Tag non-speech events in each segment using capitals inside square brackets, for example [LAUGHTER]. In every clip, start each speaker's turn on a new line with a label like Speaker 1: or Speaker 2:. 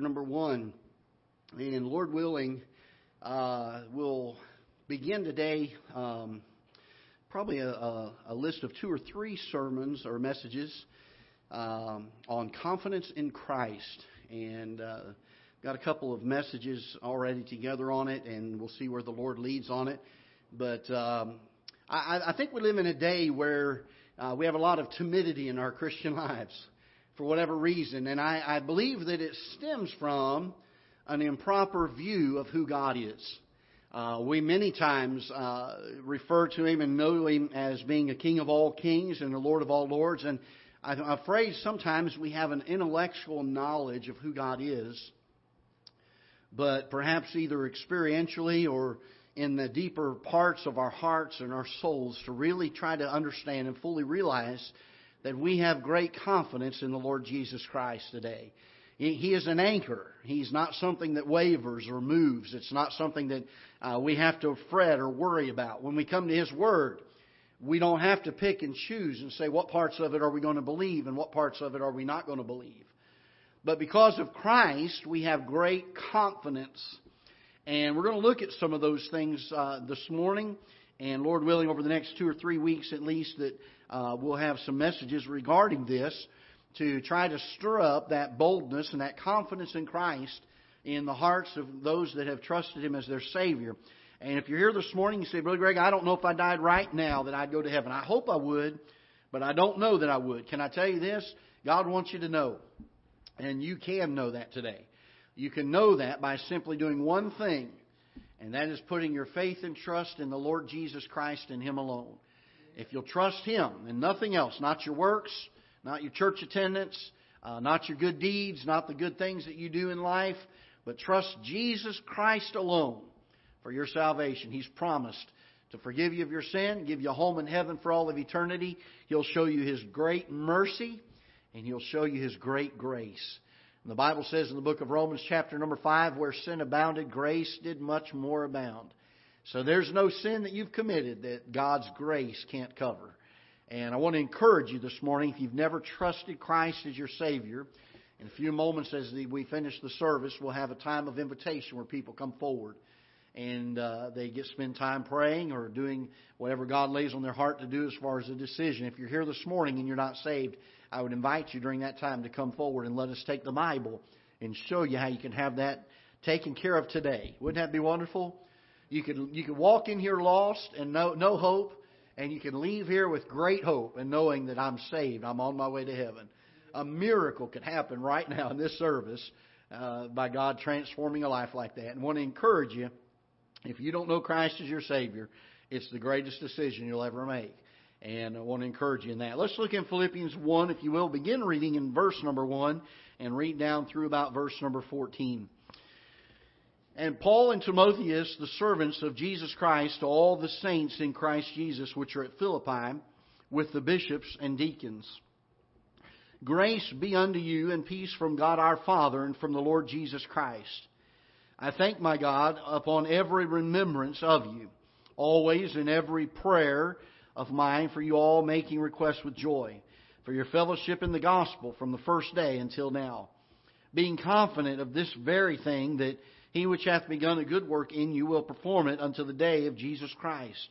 Speaker 1: chapter number 1. And Lord willing, uh, we'll begin today um, probably a, a, a, list of two or three sermons or messages um, on confidence in Christ. And uh, got a couple of messages already together on it, and we'll see where the Lord leads on it. But um, I, I, think we live in a day where uh, we have a lot of timidity in our Christian [LAUGHS] lives for whatever reason. And I, I believe that it stems from an improper view of who God is. Uh, we many times uh, refer to him and know him as being a king of all kings and the Lord of all lords. And I'm afraid sometimes we have an intellectual knowledge of who God is, but perhaps either experientially or in the deeper parts of our hearts and our souls to really try to understand and fully realize that we have great confidence in the Lord Jesus Christ today. He is an anchor. He's not something that wavers or moves. It's not something that uh, we have to fret or worry about. When we come to His Word, we don't have to pick and choose and say what parts of it are we going to believe and what parts of it are we not going to believe. But because of Christ, we have great confidence. And we're going to look at some of those things uh, this morning. And Lord willing, over the next two or three weeks at least, that uh, we'll have some messages regarding this to try to stir up that boldness and that confidence in Christ in the hearts of those that have trusted Him as their Savior. And if you're here this morning, you say, Brother Greg, I don't know if I died right now that I'd go to heaven. I hope I would, but I don't know that I would. Can I tell you this? God wants you to know. And you can know that today. You can know that by simply doing one thing, and that is putting your faith and trust in the Lord Jesus Christ and Him alone. If you'll trust Him and nothing else, not your works, not your church attendance, uh, not your good deeds, not the good things that you do in life, but trust Jesus Christ alone for your salvation. He's promised to forgive you of your sin, give you a home in heaven for all of eternity. He'll show you His great mercy, and He'll show you His great grace. And the Bible says in the book of Romans, chapter number 5, where sin abounded, grace did much more abound. So there's no sin that you've committed that God's grace can't cover. And I want to encourage you this morning, if you've never trusted Christ as your Savior, in a few moments as we finish the service, we'll have a time of invitation where people come forward and uh, they get spend time praying or doing whatever God lays on their heart to do as far as a decision. If you're here this morning and you're not saved, I would invite you during that time to come forward and let us take the Bible and show you how you can have that taken care of today. Wouldn't that be wonderful? You could you could walk in here lost and no no hope, and you can leave here with great hope and knowing that I'm saved. I'm on my way to heaven. A miracle could happen right now in this service uh, by God transforming a life like that. And want to encourage you, if you don't know Christ as your Savior, it's the greatest decision you'll ever make. And I want to encourage you in that. Let's look in Philippians 1, if you will. Begin reading in verse number 1 and read down through about verse number 14. And Paul and Timotheus, the servants of Jesus Christ, to all the saints in Christ Jesus which are at Philippi, with the bishops and deacons. Grace be unto you and peace from God our Father and from the Lord Jesus Christ. I thank my God upon every remembrance of you, always in every prayer of mine for you all making request with joy, for your fellowship in the gospel from the first day until now, being confident of this very thing that he which hath begun a good work in you will perform it until the day of Jesus Christ.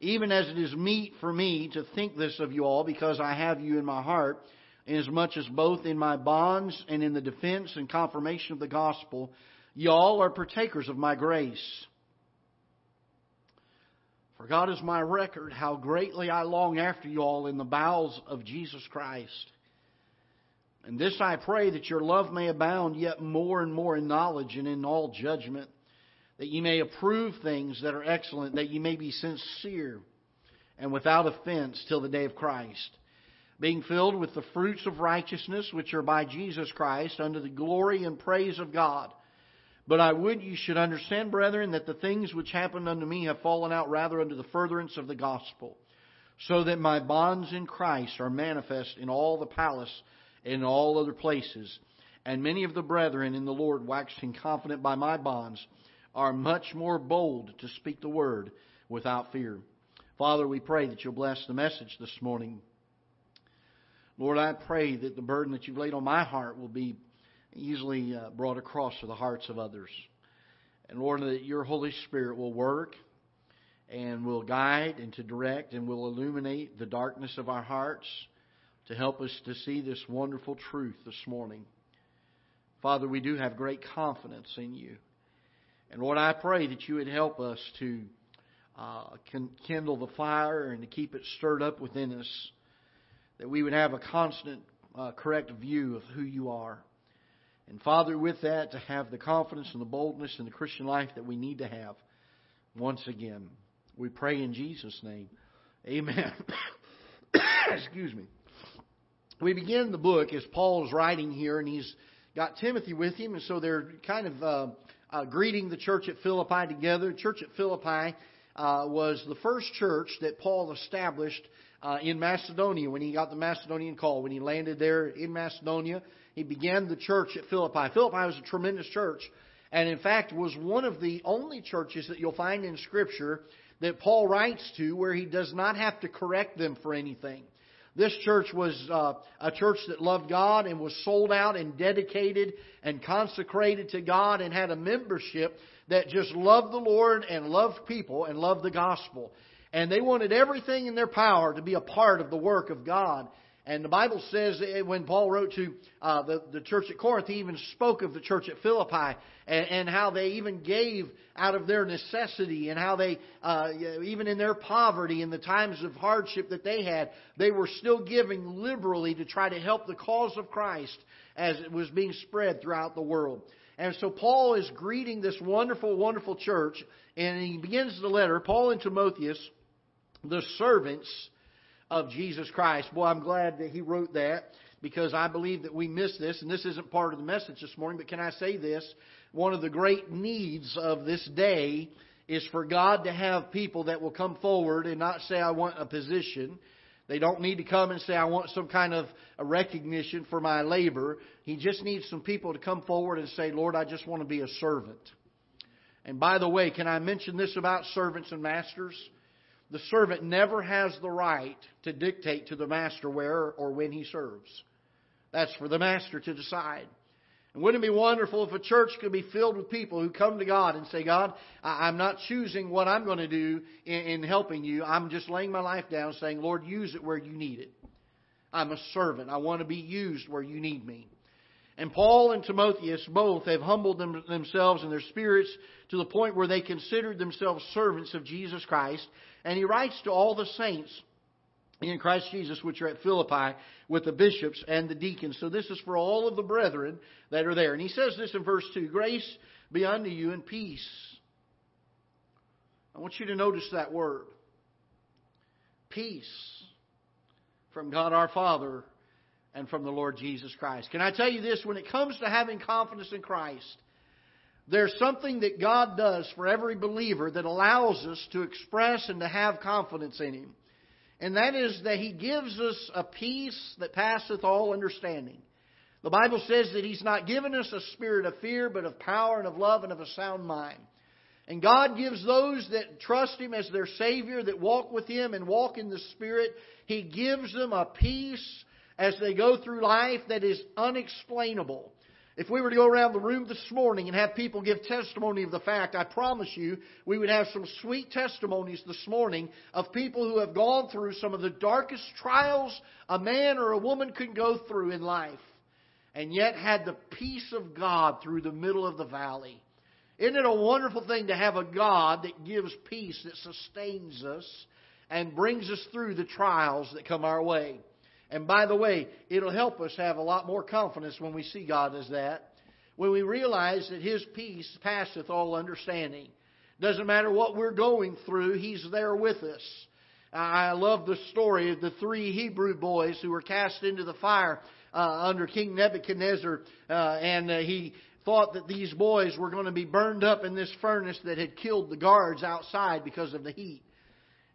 Speaker 1: Even as it is meet for me to think this of you all, because I have you in my heart, inasmuch as both in my bonds and in the defense and confirmation of the gospel, ye all are partakers of my grace. For God is my record, how greatly I long after you all in the bowels of Jesus Christ. And this I pray that your love may abound yet more and more in knowledge and in all judgment, that ye may approve things that are excellent, that ye may be sincere and without offense till the day of Christ, being filled with the fruits of righteousness which are by Jesus Christ unto the glory and praise of God. But I would you should understand, brethren, that the things which happened unto me have fallen out rather unto the furtherance of the gospel, so that my bonds in Christ are manifest in all the palace and in all other places. And many of the brethren in the Lord, waxing confident by my bonds, are much more bold to speak the word without fear. Father, we pray that you'll bless the message this morning. Lord, I pray that the burden that you've laid on my heart will be
Speaker 2: easily uh, brought across to the hearts of others. And Lord, that your Holy Spirit will work and will guide and to direct and will illuminate the darkness of our hearts to help us to see this wonderful truth this morning. Father, we do have great confidence in you. And Lord, I pray that you would help us to uh, kindle the fire and to keep it stirred up within us, that we would have a constant, uh, correct view of who you are. And Father, with that, to have the confidence and the boldness in the Christian life that we need to have once again. We pray in Jesus' name. Amen. [COUGHS] Excuse me. We begin the book as Paul's writing here, and he's got Timothy with him, and so they're kind of uh, uh, greeting the church at Philippi together. The church at Philippi uh, was the first church that Paul established uh, in Macedonia when he got the Macedonian call. When he landed there in Macedonia, he began the church at Philippi. Philippi was a tremendous church, and in fact was one of the only churches that you'll find in Scripture that Paul writes to where he does not have to correct them for anything. This church was uh, a church that loved God and was sold out and dedicated and consecrated to God and had a membership that just loved the Lord and loved people and loved the gospel. And they wanted everything in their power to be a part of the work of God. And the Bible says when Paul wrote to uh, the, the church at Corinth, he even spoke of the church at Philippi and, and how they even gave out of their necessity and how they, uh, even in their poverty in the times of hardship that they had, they were still giving liberally to try to help the cause of Christ as it was being spread throughout the world. And so Paul is greeting this wonderful, wonderful church, and he begins the letter, Paul and Timotheus, the servants of Jesus Christ. Boy, I'm glad that he wrote that because I believe that we miss this, and this isn't part of the message this morning, but can I say this? One of the great needs of this day is for God to have people that will come forward and not say, I want a position. They don't need to come and say, I want some kind of a recognition for my labor. He just needs some people to come forward and say, Lord, I just want to be a servant. And by the way, can I mention this about servants and masters? The servant never has the right to dictate to the master where or when he serves. That's for the master to decide. And wouldn't it be wonderful if a church could be filled with people who come to God and say, God, I'm not choosing what I'm going to do in, helping you. I'm just laying my life down saying, Lord, use it where you need it. I'm a servant. I want to be used where you need me. And Paul and Timotheus both have humbled them, themselves and their spirits to the point where they considered themselves servants of Jesus Christ. And he writes to all the saints in Christ Jesus, which are at Philippi, with the bishops and the deacons. So this is for all of the brethren that are there. And he says this in verse 2 Grace be unto you and peace. I want you to notice that word peace from God our Father and from the Lord Jesus Christ. Can I tell you this? When it comes to having confidence in Christ, there's something that God does for every believer that allows us to express and to have confidence in Him. And that is that He gives us a peace that passeth all understanding. The Bible says that He's not given us a spirit of fear, but of power and of love and of a sound mind. And God gives those that trust Him as their Savior, that walk with Him and walk in the Spirit, He gives them a peace as they go through life that is unexplainable. If we were to go around the room this morning and have people give testimony of the fact, I promise you, we would have some sweet testimonies this morning of people who have gone through some of the darkest trials a man or a woman could go through in life, and yet had the peace of God through the middle of the valley. Isn't it a wonderful thing to have a God that gives peace, that sustains us, and brings us through the trials that come our way? And by the way, it'll help us have a lot more confidence when we see God as that. When we realize that His peace passeth all understanding. Doesn't matter what we're going through, He's there with us. I love the story of the three Hebrew boys who were cast into the fire uh, under King Nebuchadnezzar, uh, and uh, he thought that these boys were going to be burned up in this furnace that had killed the guards outside because of the heat.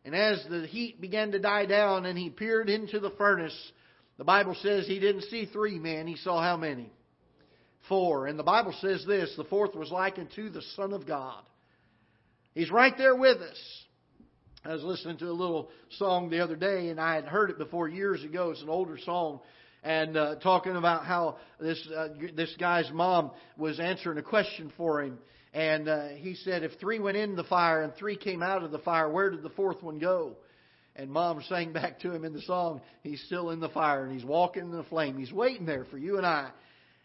Speaker 2: And as the heat began to die down and he peered into the furnace, the Bible says he didn't see three men, he saw how many? Four. And the Bible says this the fourth was likened to the Son of God. He's right there with us. I was listening to a little song the other day, and I had heard it before years ago. It's an older song. and uh, talking about how this uh, this guy's mom was answering a question for him, and uh, he said, if three went in the fire and three came out of the fire, where did the fourth one go? And mom sang back to him in the song, he's still in the fire and he's walking in the flame. He's waiting there for you and I.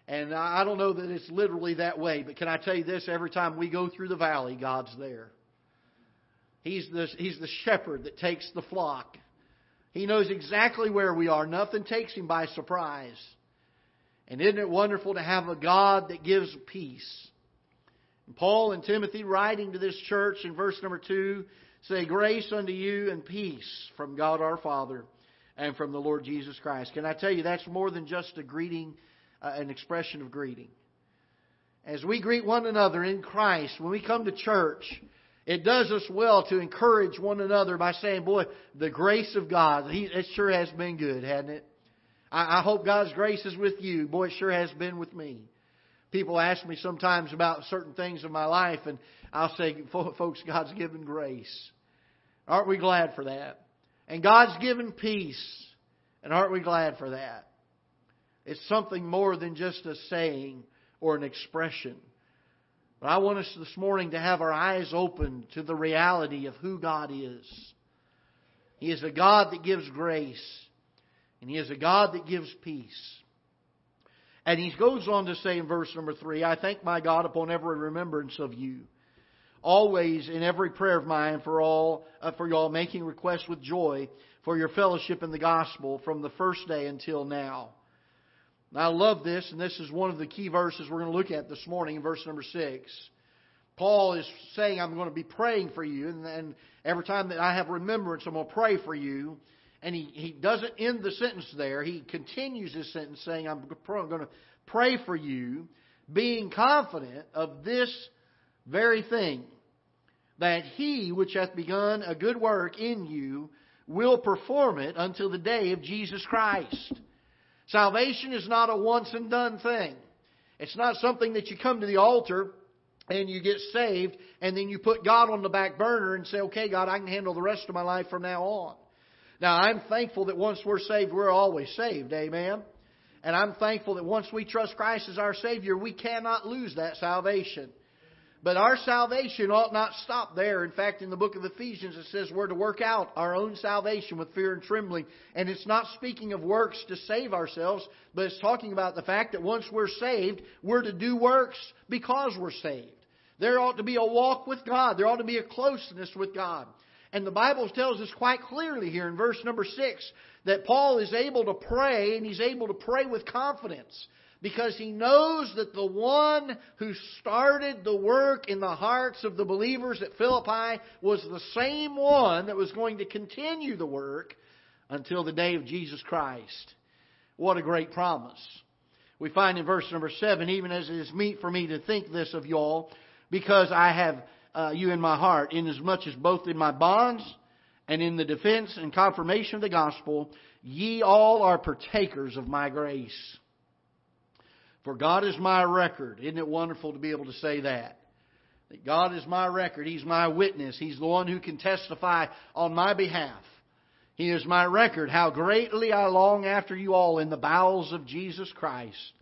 Speaker 2: And I don't know that it's literally that way, but can I tell you this? Every time we go through the valley, God's there. He's the, he's the shepherd that takes the flock. He knows exactly where we are. Nothing takes him by surprise. And isn't it wonderful to have a God that gives peace? Paul and Timothy, writing to this church in verse number 2, say, Grace unto you and peace from God our Father and from the Lord Jesus Christ. Can I tell you, that's more than just a greeting, uh, an expression of greeting. As we greet one another in Christ, when we come to church, it does us well to encourage one another by saying, Boy, the grace of God, he, it sure has been good, hasn't it? I, I hope God's grace is with you. Boy, it sure has been with me. People ask me sometimes about certain things in my life, and I'll say, folks, God's given grace. Aren't we glad for that? And God's given peace. And aren't we glad for that? It's something more than just a saying or an expression. But I want us this morning to have our eyes open to the reality of who God is. He is a God that gives grace, and He is a God that gives peace. And he goes on to say in verse number three, I thank my God upon every remembrance of you. Always in every prayer of mine for all, uh, for y'all making requests with joy for your fellowship in the gospel from the first day until now. I love this, and this is one of the key verses we're going to look at this morning in verse number six. Paul is saying, I'm going to be praying for you, and, and every time that I have remembrance, I'm going to pray for you. And he, he doesn't end the sentence there. He continues his sentence saying, I'm going to pray for you, being confident of this very thing, that he which hath begun a good work in you will perform it until the day of Jesus Christ. Salvation is not a once and done thing. It's not something that you come to the altar and you get saved and then you put God on the back burner and say, okay, God, I can handle the rest of my life from now on. Now, I'm thankful that once we're saved, we're always saved. Amen. And I'm thankful that once we trust Christ as our Savior, we cannot lose that salvation. But our salvation ought not stop there. In fact, in the book of Ephesians, it says we're to work out our own salvation with fear and trembling. And it's not speaking of works to save ourselves, but it's talking about the fact that once we're saved, we're to do works because we're saved. There ought to be a walk with God. There ought to be a closeness with God. And the Bible tells us quite clearly here in verse number 6 that Paul is able to pray, and he's able to pray with confidence because he knows that the one who started the work in the hearts of the believers at Philippi was the same one that was going to continue the work until the day of Jesus Christ. What a great promise. We find in verse number 7 even as it is meet for me to think this of y'all, because I have uh, you in my heart, inasmuch as both in my bonds and in the defense and confirmation of the gospel, ye all are partakers of my grace. For God is my record. Isn't it wonderful to be able to say that? That God is my record. He's my witness. He's the one who can testify on my behalf. He is my record, how greatly I long after you all in the bowels of Jesus Christ.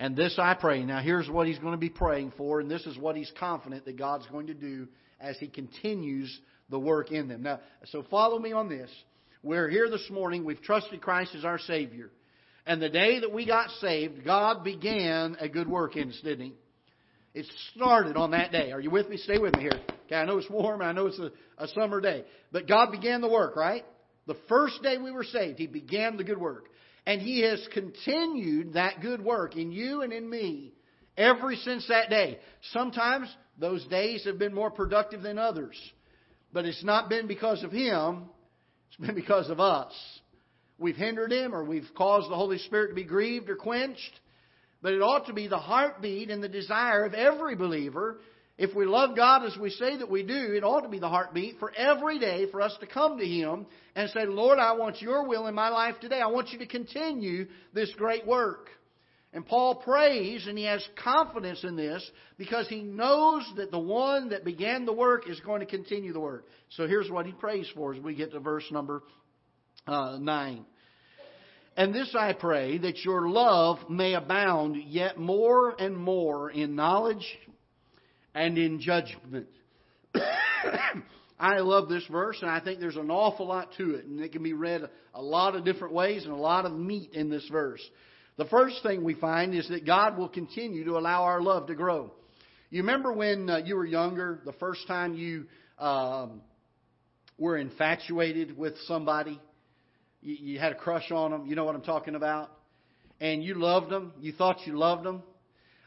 Speaker 2: And this I pray. Now, here's what he's going to be praying for, and this is what he's confident that God's going to do as he continues the work in them. Now, so follow me on this. We're here this morning. We've trusted Christ as our Savior. And the day that we got saved, God began a good work in us, didn't He? It started on that day. Are you with me? Stay with me here. Okay, I know it's warm I know it's a, a summer day. But God began the work, right? The first day we were saved, He began the good work. And He has continued that good work in you and in me ever since that day. Sometimes those days have been more productive than others. But it's not been because of Him, it's been because of us. We've hindered Him or we've caused the Holy Spirit to be grieved or quenched. But it ought to be the heartbeat and the desire of every believer if we love God as we say that we do, it ought to be the heartbeat for every day for us to come to Him and say, Lord, I want your will in my life today. I want you to continue this great work. And Paul prays and he has confidence in this because he knows that the one that began the work is going to continue the work. So here's what he prays for as we get to verse number uh, 9.
Speaker 1: And this I pray, that your love may abound yet more and more in knowledge and in judgment. [COUGHS] I love this verse, and I think there's an awful lot to it, and it can be read a lot of different ways and a lot of meat in this verse. The first thing we find is that God will continue to allow our love to grow. You remember when uh, you were younger, the first time you um, were infatuated with somebody? You, you had a crush on them. You know what I'm talking about? And you loved them. You thought you loved them.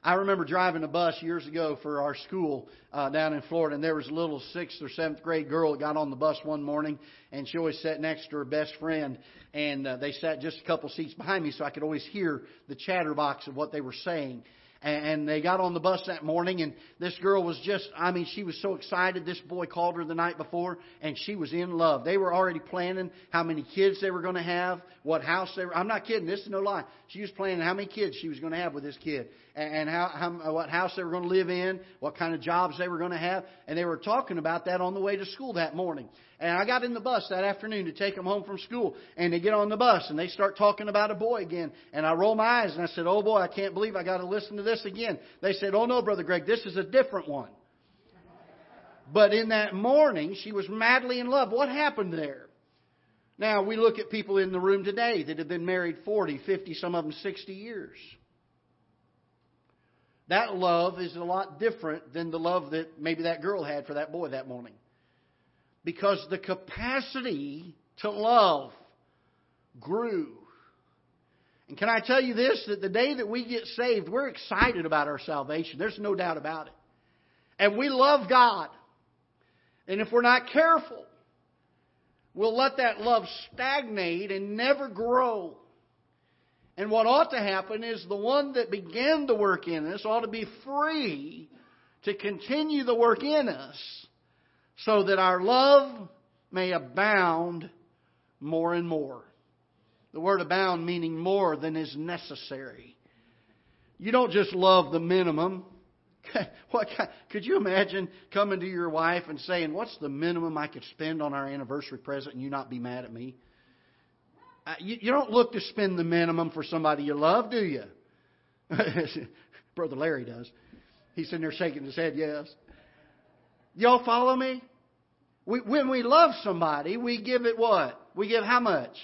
Speaker 1: I remember driving a bus years ago for our school uh, down in Florida, and there was a little sixth or seventh grade girl that got on the bus one morning, and she always sat next to her best friend, and uh, they sat just a couple seats behind me, so I could always hear the chatterbox of what they were saying and they got on the bus that morning and this girl was just i mean she was so excited. This boy called her the night before and she was in love. They were already planning how many kids they were going to have what house they were i'm not kidding this is no lie. She was planning how many kids she was going to have with this kid and how, how what house they were going to live in what kind of jobs they were going to have and they were talking about that on the way to school that morning and I got in the bus that afternoon to take them home from school. And they get on the bus and they start talking about a boy again. And I roll my eyes and I said, Oh boy, I can't believe I got to listen to this again. They said, Oh no, Brother Greg, this is a different one. But in that morning, she was madly in love. What happened there? Now, we look at people in the room today that have been married 40, 50, some of them 60 years. That love is a lot different than the love that maybe that girl had for that boy that morning. Because the capacity to love grew. And can I tell you this that the day that we get saved, we're excited about our salvation. There's no doubt about it. And we love God. And if we're not careful, we'll let that love stagnate and never grow. And what ought to happen is the one that began the work in us ought to be free to continue the work in us so that our love may abound more and more. The word abound meaning more than is necessary. You don't just love the minimum. [LAUGHS] what could you imagine coming to your wife and saying, "What's the minimum I could spend on our anniversary present?" and you not be mad at me? Uh, you, you don't look to spend the minimum for somebody you love, do you? [LAUGHS] Brother Larry does. He's sitting there shaking his head, yes. Y'all follow me? We, when we love somebody, we give it what? We give how much?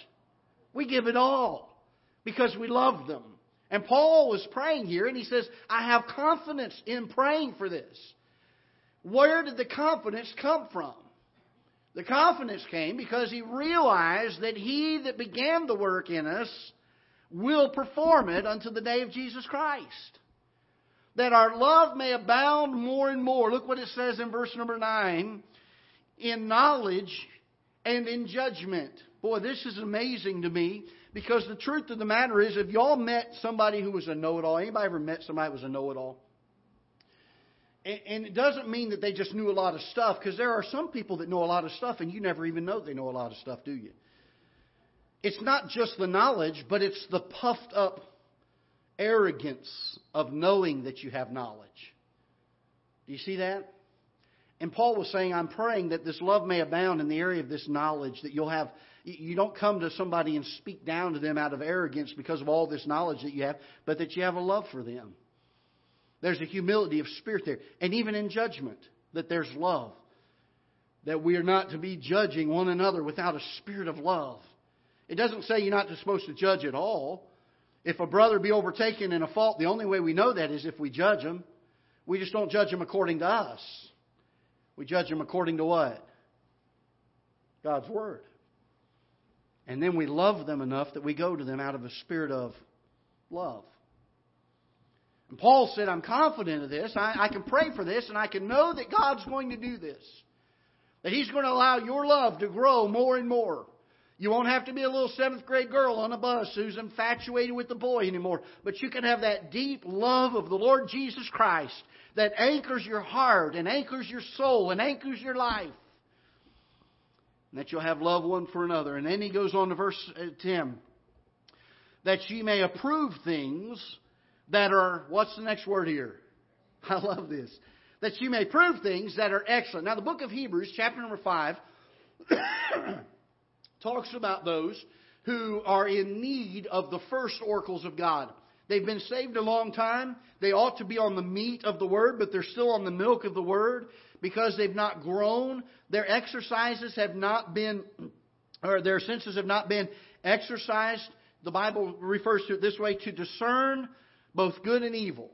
Speaker 1: We give it all because we love them. And Paul was praying here and he says, I have confidence in praying for this. Where did the confidence come from? The confidence came because he realized that he that began the work in us will perform it unto the day of Jesus Christ. That our love may abound more and more. Look what it says in verse number 9 in knowledge and in judgment. Boy, this is amazing to me because the truth of the matter is, if y'all met somebody who was a know-it-all, anybody ever met somebody who was a know-it-all? And it doesn't mean that they just knew a lot of stuff, because there are some people that know a lot of stuff and you never even know they know a lot of stuff, do you? It's not just the knowledge, but it's the puffed up arrogance of knowing that you have knowledge. Do you see that? And Paul was saying, I'm praying that this love may abound in the area of this knowledge, that you'll have, you don't come to somebody and speak down to them out of arrogance because of all this knowledge that you have, but that you have a love for them. There's a humility of spirit there. And even in judgment, that there's love. That we are not to be judging one another without a spirit of love. It doesn't say you're not supposed to judge at all. If a brother be overtaken in a fault, the only way we know that is if we judge him. We just don't judge him according to us. We judge them according to what? God's Word. And then we love them enough that we go to them out of a spirit of love. And Paul said, I'm confident of this. I, I can pray for this, and I can know that God's going to do this. That He's going to allow your love to grow more and more. You won't have to be a little seventh grade girl on a bus who's infatuated with the boy anymore, but you can have that deep love of the Lord Jesus Christ that anchors your heart and anchors your soul and anchors your life. And that you'll have love one for another. And then he goes on to verse uh, 10 that ye may approve things that are, what's the next word here? [LAUGHS] I love this. That you may prove things that are excellent. Now, the book of Hebrews, chapter number 5, [COUGHS] talks about those who are in need of the first oracles of God. They've been saved a long time. They ought to be on the meat of the Word, but they're still on the milk of the Word because they've not grown. Their exercises have not been, or their senses have not been exercised. The Bible refers to it this way to discern both good and evil.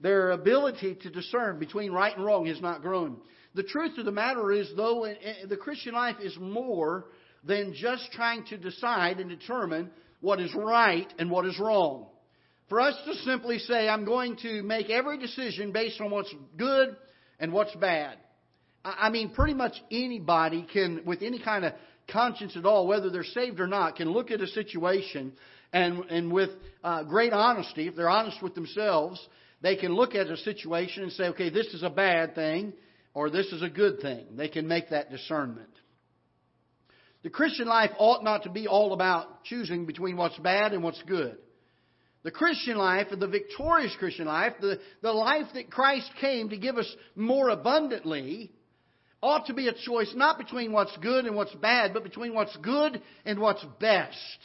Speaker 1: Their ability to discern between right and wrong has not grown. The truth of the matter is, though, the Christian life is more than just trying to decide and determine what is right and what is wrong. For us to simply say, I'm going to make every decision based on what's good and what's bad. I mean, pretty much anybody can, with any kind of conscience at all, whether they're saved or not, can look at a situation and, and with uh, great honesty, if they're honest with themselves, they can look at a situation and say, okay, this is a bad thing or this is a good thing. They can make that discernment. The Christian life ought not to be all about choosing between what's bad and what's good. The Christian life, the victorious Christian life, the, the life that Christ came to give us more abundantly, ought to be a choice not between what's good and what's bad, but between what's good and what's best.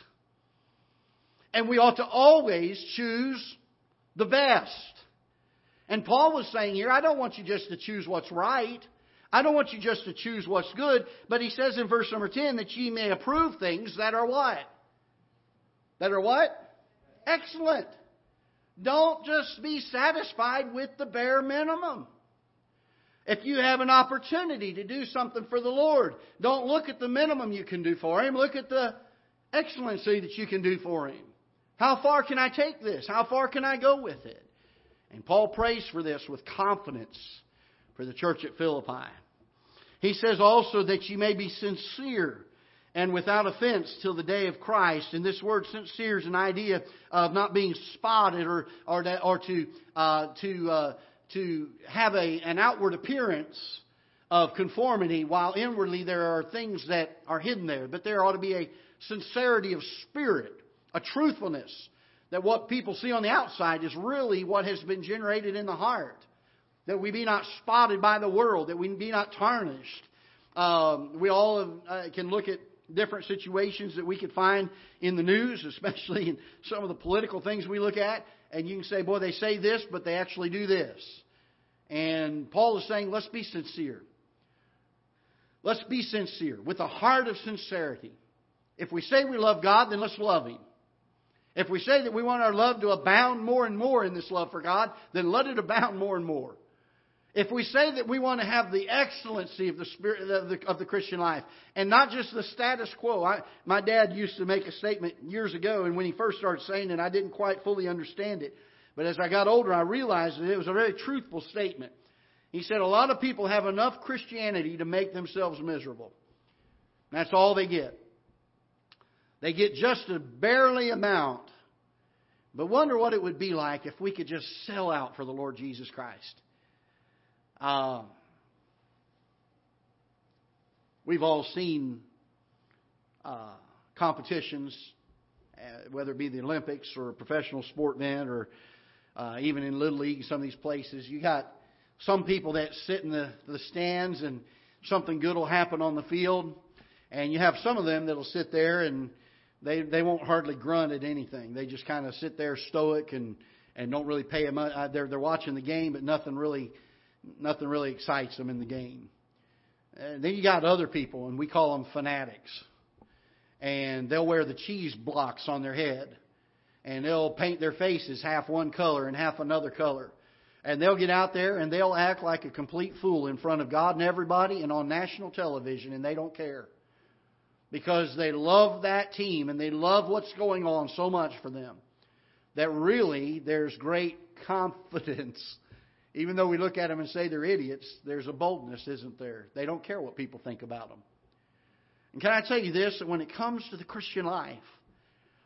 Speaker 1: And we ought to always choose the best. And Paul was saying here, I don't want you just to choose what's right. I don't want you just to choose what's good. But he says in verse number 10 that ye may approve things that are what? That are what? Excellent. Don't just be satisfied with the bare minimum. If you have an opportunity to do something for the Lord, don't look at the minimum you can do for Him. Look at the excellency that you can do for Him. How far can I take this? How far can I go with it? And Paul prays for this with confidence for the church at Philippi. He says also that you may be sincere and without offense till the day of Christ. And this word sincere is an idea of not being spotted or, or, to, or to, uh, to, uh, to have a, an outward appearance of conformity while inwardly there are things that are hidden there. But there ought to be a sincerity of spirit, a truthfulness that what people see on the outside is really what has been generated in the heart. That we be not spotted by the world, that we be not tarnished. Um, we all uh, can look at different situations that we could find in the news, [LAUGHS] especially in some of the political things we look at, and you can say, boy, they say this, but they actually do this. And Paul is saying, let's be sincere. Let's be sincere with a heart of sincerity. If we say we love God, then let's love Him. If we say that we want our love to abound more and more in this love for God, then let it abound more and more. If we say that we want to have the excellency of the spirit of the, of the Christian life and not just the status quo, I, my dad used to make a statement years ago, and when he first started saying it, I didn't quite fully understand it. But as I got older, I realized that it was a very truthful statement. He said a lot of people have enough Christianity to make themselves miserable. That's all they get. They get just a barely amount. But wonder what it would be like if we could just sell out for the Lord Jesus Christ. Uh, we've all seen uh, competitions, uh, whether it be the Olympics or a professional sport event or uh, even in Little League, some of these places. You got some people that sit in the, the stands and something good will happen on the field. And you have some of them that'll sit there and they they won't hardly grunt at anything. They just kind of sit there stoic and and don't really pay them. Uh, they're they're watching the game, but nothing really nothing really excites them in the game. And then you got other people, and we call them fanatics. And they'll wear the cheese blocks on their head, and they'll paint their faces half one color and half another color. And they'll get out there and they'll act like a complete fool in front of God and everybody and on national television, and they don't care because they love that team and they love what's going on so much for them that really there's great [LAUGHS] confidence. Even though we look at them and say they're idiots, there's a boldness, isn't there? They don't care what people think about them. And can I tell you this? When it comes to the Christian life,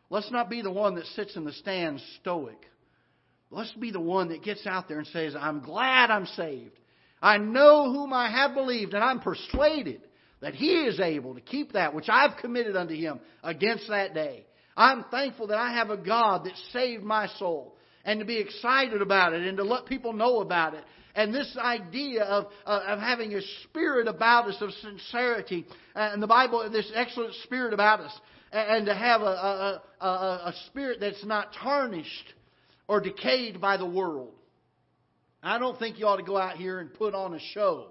Speaker 1: let's not be the one that sits in the stands stoic. Let's be the one that gets out there and says, I'm glad I'm saved. I know whom I have believed, and I'm persuaded that He is able to keep that which I've committed unto Him against that day. I'm thankful that I have a God that saved my soul and to be excited about it and to let people know about it. And this idea of, uh, of having a spirit about us of sincerity, uh, and the Bible, this excellent spirit about us.
Speaker 2: and to have a, a, a, a spirit that's not tarnished or decayed by the world. I don't think you ought to go out here and put on a show.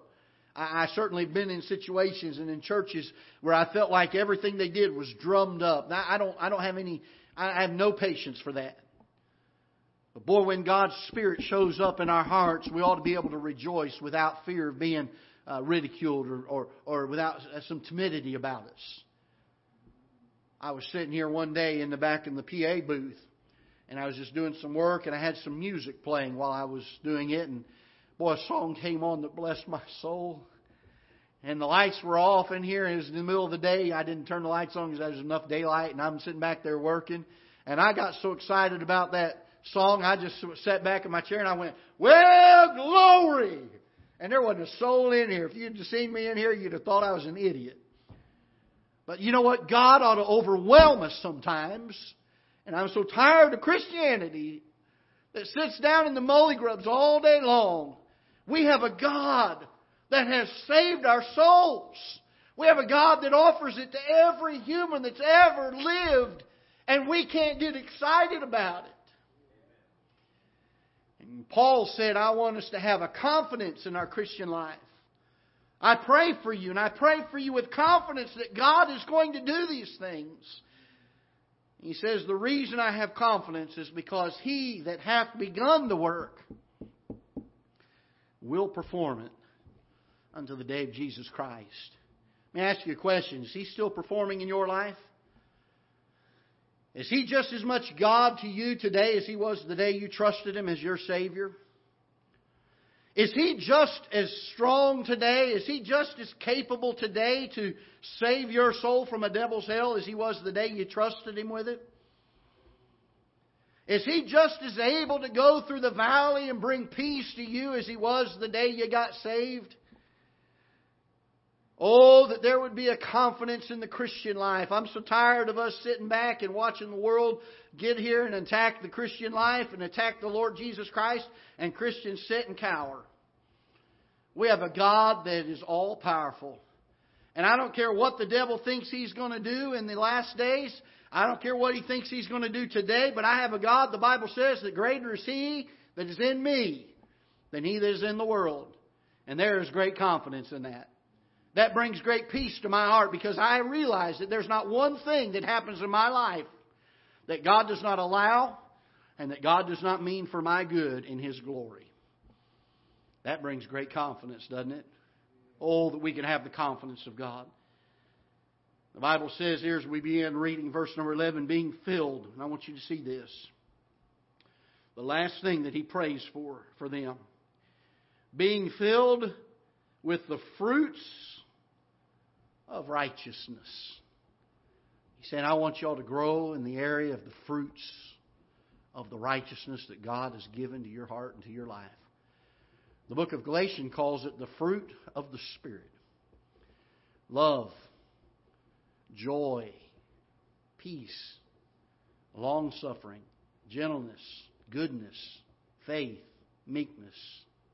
Speaker 2: I, I certainly have been in situations and in churches where I felt like everything they did was drummed up. Now, I don't, I don't have any, I have no patience for that. But boy, when God's Spirit shows up in our hearts, we ought to be able to rejoice without fear of being uh, ridiculed or, or, or without some timidity about us. I was sitting here one day in the back in the PA booth, and I was just doing some work, and I had some music playing while I was doing it, and boy, a song came on that blessed my soul. And the lights were off in here. It was in the middle of the day. I didn't turn the lights on because there was enough daylight, and I'm sitting back there working. And I got so excited about that song, I just sat back in my chair and I went, "Well, glory!" And there wasn't a soul in here. If you'd seen me in here, you'd have thought I was an idiot. But you know what? God ought to overwhelm us sometimes. And I'm so tired of Christianity that sits down in the molly grubs all day long. We have a God that has saved our souls. We have a God that offers it to every human that's ever lived, and we can't get excited about it. Paul said, I want us to have a confidence in our Christian life. I pray for you, and I pray for you with confidence that God is going to do these things. He says, The reason I have confidence is because he that hath begun the work will perform it until the day of Jesus Christ. Let me ask you a question. Is he still performing in your life? Is he just as much God to you today as he was the day you trusted him as your Savior? Is he just as strong today? Is he just as capable today to save your soul from a devil's hell as he was the day you trusted him with it? Is he just as able to go through the valley and bring peace to you as he was the day you got saved? Oh, that there would be a confidence in the Christian life. I'm so tired of us sitting back and watching the world get here and attack the Christian life and attack the Lord Jesus Christ, and Christians sit and cower. We have a God that is all powerful. And I don't care what the devil thinks he's going to do in the last days. I don't care what he thinks he's going to do today, but I have a God, the Bible says, that greater is he that is in me than he that is in the world. And there is great confidence in that. That brings great peace to my heart because I realize that there's not one thing that happens in my life that God does not allow and that God does not mean for my good in His glory. That brings great confidence, doesn't it? Oh, that we can have the confidence of God. The Bible says here as we begin reading verse number 11, being filled. And I want you to see this. The last thing that he prays for, for them. Being filled with the fruits of righteousness. He's saying, I want y'all to grow in the area of the fruits of the righteousness that God has given to your heart and to your life. The book of Galatians calls it the fruit of the Spirit love, joy, peace, long suffering, gentleness, goodness, faith, meekness,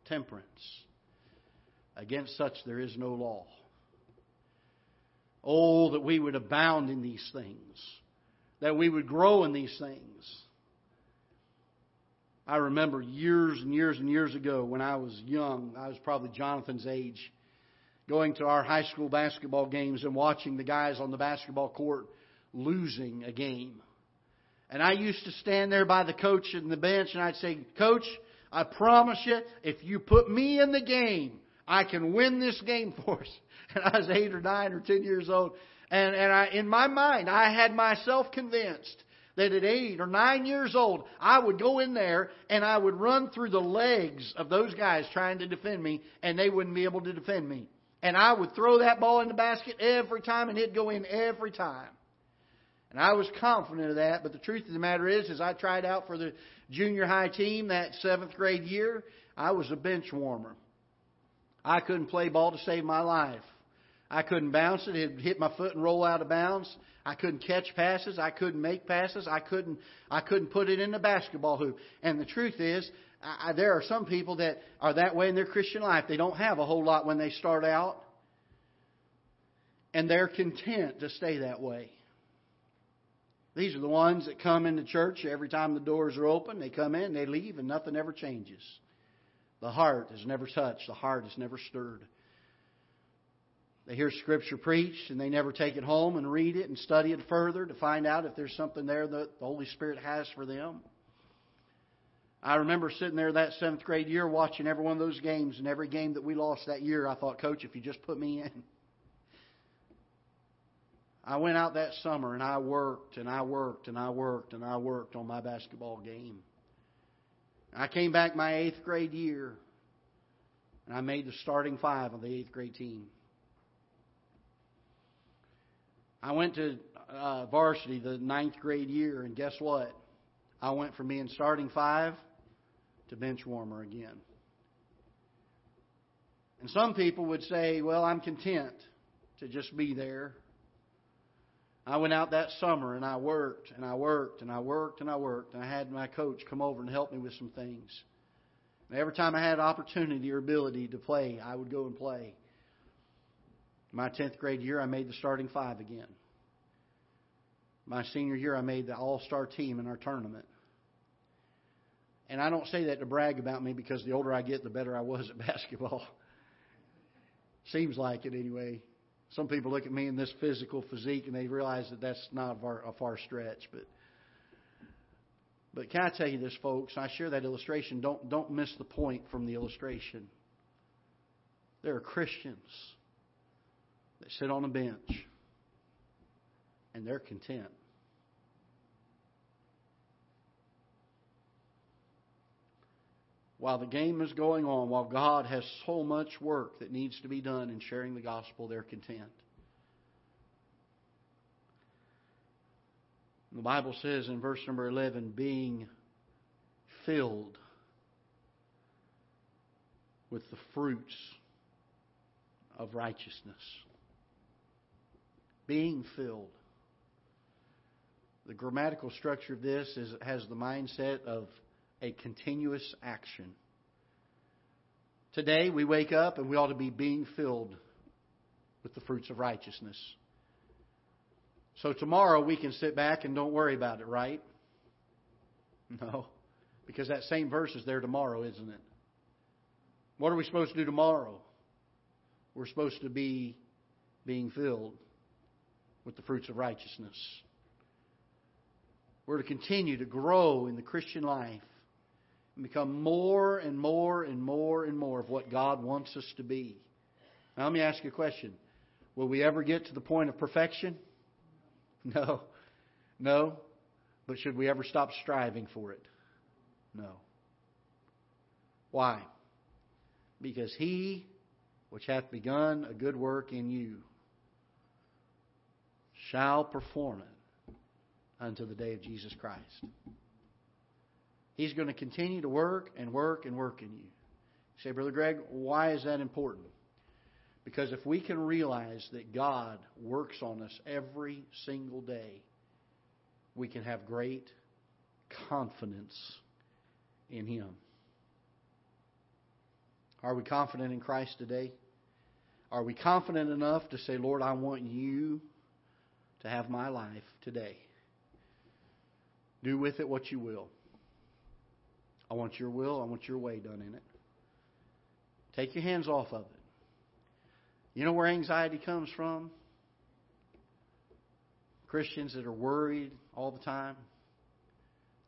Speaker 2: temperance. Against such there is no law. Oh, that we would abound in these things, that we would grow in these things. I remember years and years and years ago when I was young, I was probably Jonathan's age, going to our high school basketball games and watching the guys on the basketball court losing a game. And I used to stand there by the coach in the bench and I'd say, Coach, I promise you, if you put me in the game, I can win this game [LAUGHS] for us. [LAUGHS] and I was eight or nine or ten years old. And, and I, in my mind, I had myself convinced that at eight or nine years old, I would go in there and I would run through the legs of those guys trying to defend me, and they wouldn't be able to defend me. And I would throw that ball in the basket every time, and it'd go in every time. And I was confident of that, but the truth of the matter is, as I tried out for the junior high team that seventh grade year, I was a bench warmer. I couldn't play ball to save my life. I couldn't bounce it. It'd hit my foot and roll out of bounds. I couldn't catch passes. I couldn't make passes. I couldn't. I couldn't put it in the basketball hoop. And the truth is, I, there are some people that are that way in their Christian life. They don't have a whole lot when they start out, and they're content to stay that way.
Speaker 1: These are the ones that come into church every time the doors are open. They come in, they leave, and nothing ever changes. The heart is never touched, the heart is never stirred. They hear Scripture preached, and they never take it home and read it and study it further to find out if there's something there that the Holy Spirit has for them. I remember sitting there that seventh grade year watching every one of those games, and every game that we lost that year, I thought, Coach, if you just put me in. I went out that summer and I worked and I worked and I worked and I worked on my basketball game. I came back my eighth grade year and I made the starting five of the eighth grade team. I went to uh, varsity the ninth grade year, and guess what? I went from being starting five to bench warmer again. And some people would say, well, I'm content to just be there. I went out that summer and I worked and I worked and I worked and I worked and I had my coach come over and help me with some things. And every time I had opportunity or ability to play, I would go and play. My 10th grade year, I made the starting five again. My senior year, I made the all star team in our tournament. And I don't say that to brag about me because the older I get, the better I was at [LAUGHS] basketball. Seems like it anyway. Some people look at me in this physical physique and they realize that that's not a far, a far stretch. But, but can I tell you this, folks? I share that illustration. Don't, don't miss the point from the illustration. There are Christians that sit on a bench and they're content. While the game is going on, while God has so much work that needs to be done in sharing the gospel, they're content. The Bible says in verse number 11, being filled with the fruits of righteousness being filled. The grammatical structure of this is, has the mindset of a continuous action. Today we wake up and we ought to be being filled with the fruits of righteousness. So tomorrow we can sit back and don't worry about it, right? [LAUGHS] No. Because that same verse is there tomorrow, isn't it? What are we supposed to do tomorrow? We're supposed to be being filled with the fruits of righteousness. We're to continue to grow in the Christian life and become more and more and more and more of what God wants us to be. Now, let me ask you a question. Will we ever get to the point of perfection? [LAUGHS] No. No. But should we ever stop striving for it? No. Why? Because he which hath begun a good work in you shall perform it unto the day of Jesus Christ. He's going to continue to work and work and work in you. You say, Brother Greg, why is that important? Because if we can realize that God works on us every single day, we can have great confidence in Him. Are we confident in Christ today? Are we confident enough to say, Lord, I want you to have my life today. Do with it what you will. I want your will, I want your way done in it. Take your hands off of it. You know where anxiety comes from? Christians that are worried all the time,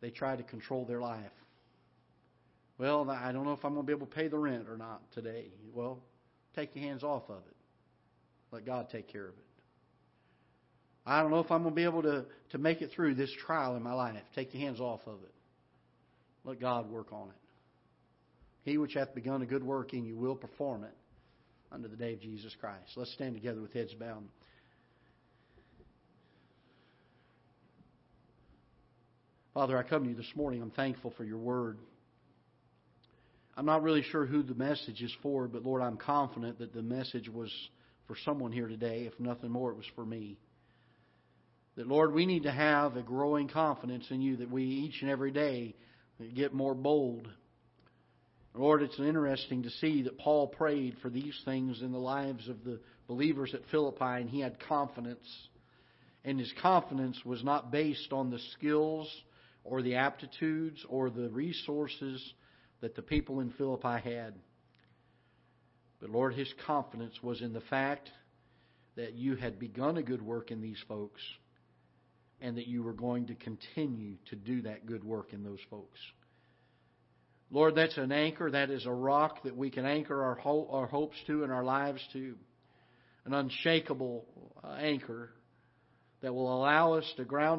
Speaker 1: they try to control their life. Well, I don't know if I'm going to be able to pay the rent or not today. Well, take your hands off of it. Let God take care of it. I don't know if I'm going to be able to, to make it through this trial in my life. Take your hands off of it. Let God work on it. He which hath begun a good work in you will perform it unto the day of Jesus Christ. Let's stand together with heads bowed. Father, I come to you this morning. I'm thankful for your word. I'm not really sure who the message is for, but Lord, I'm confident that the message was for someone here today. If nothing more, it was for me. That, Lord, we need to have a growing confidence in you that we each and every day get more bold. Lord, it's interesting to see that Paul prayed for these things in the lives of the believers at Philippi, and he had confidence
Speaker 2: And his confidence was not based on the skills or the aptitudes or the resources that the people in Philippi had. But Lord, his confidence was in the fact that you had begun a good work in these folks and that you were going to continue to do that good work in those folks. Lord, that's an anchor, that is a rock that we can anchor our, ho- our hopes to and our lives to. An unshakable uh, anchor that will allow us to ground